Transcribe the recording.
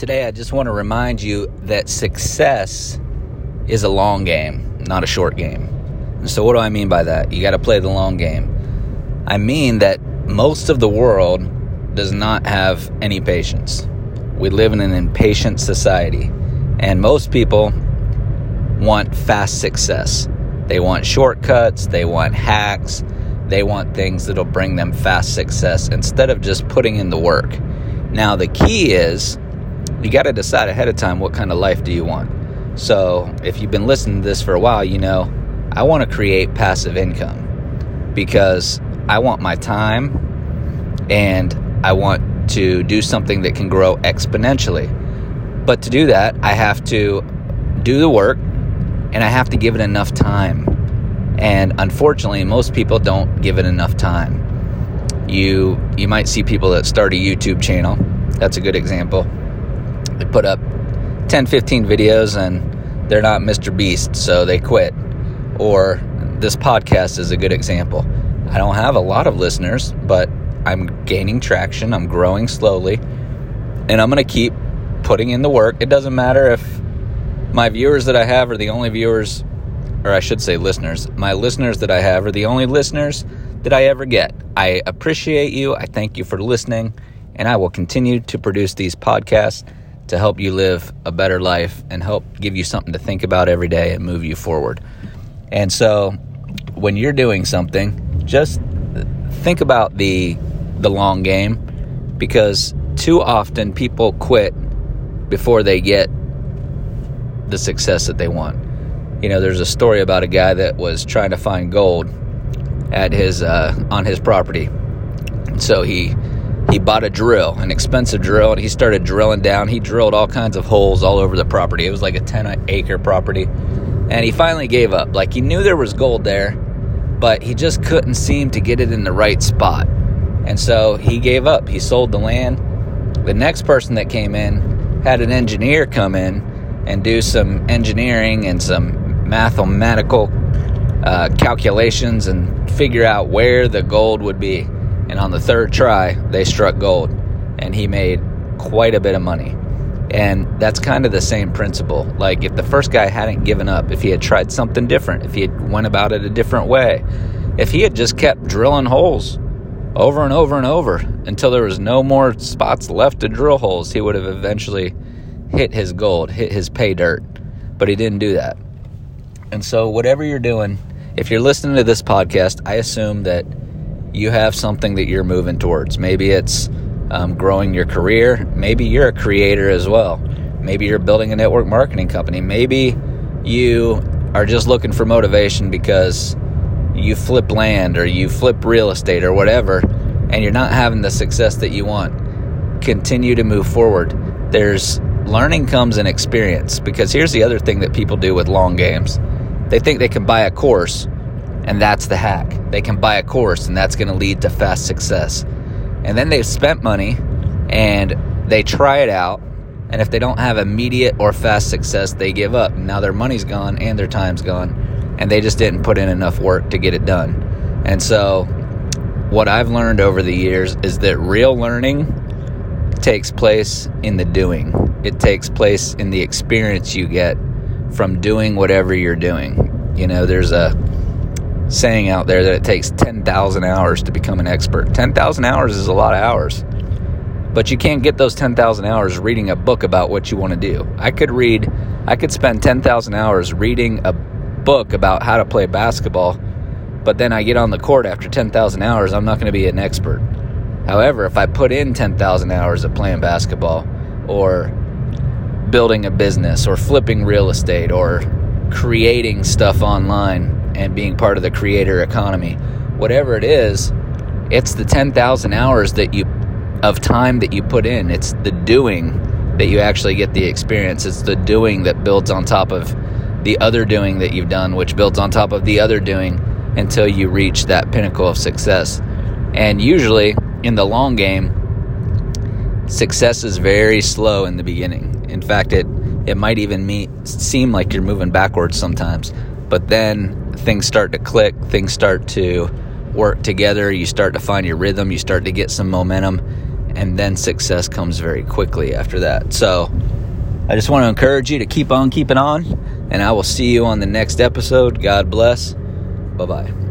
Today, I just want to remind you that success is a long game, not a short game. And so, what do I mean by that? You got to play the long game. I mean that most of the world does not have any patience. We live in an impatient society, and most people want fast success. They want shortcuts, they want hacks, they want things that'll bring them fast success instead of just putting in the work. Now, the key is you got to decide ahead of time what kind of life do you want. So, if you've been listening to this for a while, you know I want to create passive income because I want my time and I want to do something that can grow exponentially. But to do that, I have to do the work and I have to give it enough time. And unfortunately, most people don't give it enough time. You you might see people that start a YouTube channel. That's a good example they put up 10, 15 videos and they're not Mr. Beast, so they quit. Or this podcast is a good example. I don't have a lot of listeners, but I'm gaining traction, I'm growing slowly, and I'm going to keep putting in the work. It doesn't matter if my viewers that I have are the only viewers, or I should say listeners. My listeners that I have are the only listeners that I ever get. I appreciate you. I thank you for listening, and I will continue to produce these podcasts to help you live a better life and help give you something to think about every day and move you forward. And so when you're doing something, just think about the the long game because too often people quit before they get the success that they want. You know, there's a story about a guy that was trying to find gold at his uh, on his property. So he he bought a drill, an expensive drill, and he started drilling down. He drilled all kinds of holes all over the property. It was like a 10 acre property. And he finally gave up. Like he knew there was gold there, but he just couldn't seem to get it in the right spot. And so he gave up. He sold the land. The next person that came in had an engineer come in and do some engineering and some mathematical uh, calculations and figure out where the gold would be. And on the third try, they struck gold, and he made quite a bit of money. And that's kind of the same principle. Like if the first guy hadn't given up, if he had tried something different, if he had went about it a different way, if he had just kept drilling holes over and over and over until there was no more spots left to drill holes, he would have eventually hit his gold, hit his pay dirt. But he didn't do that. And so whatever you're doing, if you're listening to this podcast, I assume that you have something that you're moving towards. Maybe it's um, growing your career. Maybe you're a creator as well. Maybe you're building a network marketing company. Maybe you are just looking for motivation because you flip land or you flip real estate or whatever, and you're not having the success that you want. Continue to move forward. There's learning comes in experience because here's the other thing that people do with long games they think they can buy a course and that's the hack. They can buy a course, and that's going to lead to fast success. And then they've spent money and they try it out. And if they don't have immediate or fast success, they give up. Now their money's gone and their time's gone, and they just didn't put in enough work to get it done. And so, what I've learned over the years is that real learning takes place in the doing, it takes place in the experience you get from doing whatever you're doing. You know, there's a saying out there that it takes 10,000 hours to become an expert. 10,000 hours is a lot of hours. But you can't get those 10,000 hours reading a book about what you want to do. I could read, I could spend 10,000 hours reading a book about how to play basketball, but then I get on the court after 10,000 hours, I'm not going to be an expert. However, if I put in 10,000 hours of playing basketball or building a business or flipping real estate or creating stuff online, and being part of the creator economy. Whatever it is, it's the 10,000 hours that you of time that you put in. It's the doing that you actually get the experience. It's the doing that builds on top of the other doing that you've done, which builds on top of the other doing until you reach that pinnacle of success. And usually in the long game, success is very slow in the beginning. In fact, it it might even meet, seem like you're moving backwards sometimes. But then things start to click, things start to work together, you start to find your rhythm, you start to get some momentum, and then success comes very quickly after that. So I just want to encourage you to keep on keeping on, and I will see you on the next episode. God bless. Bye bye.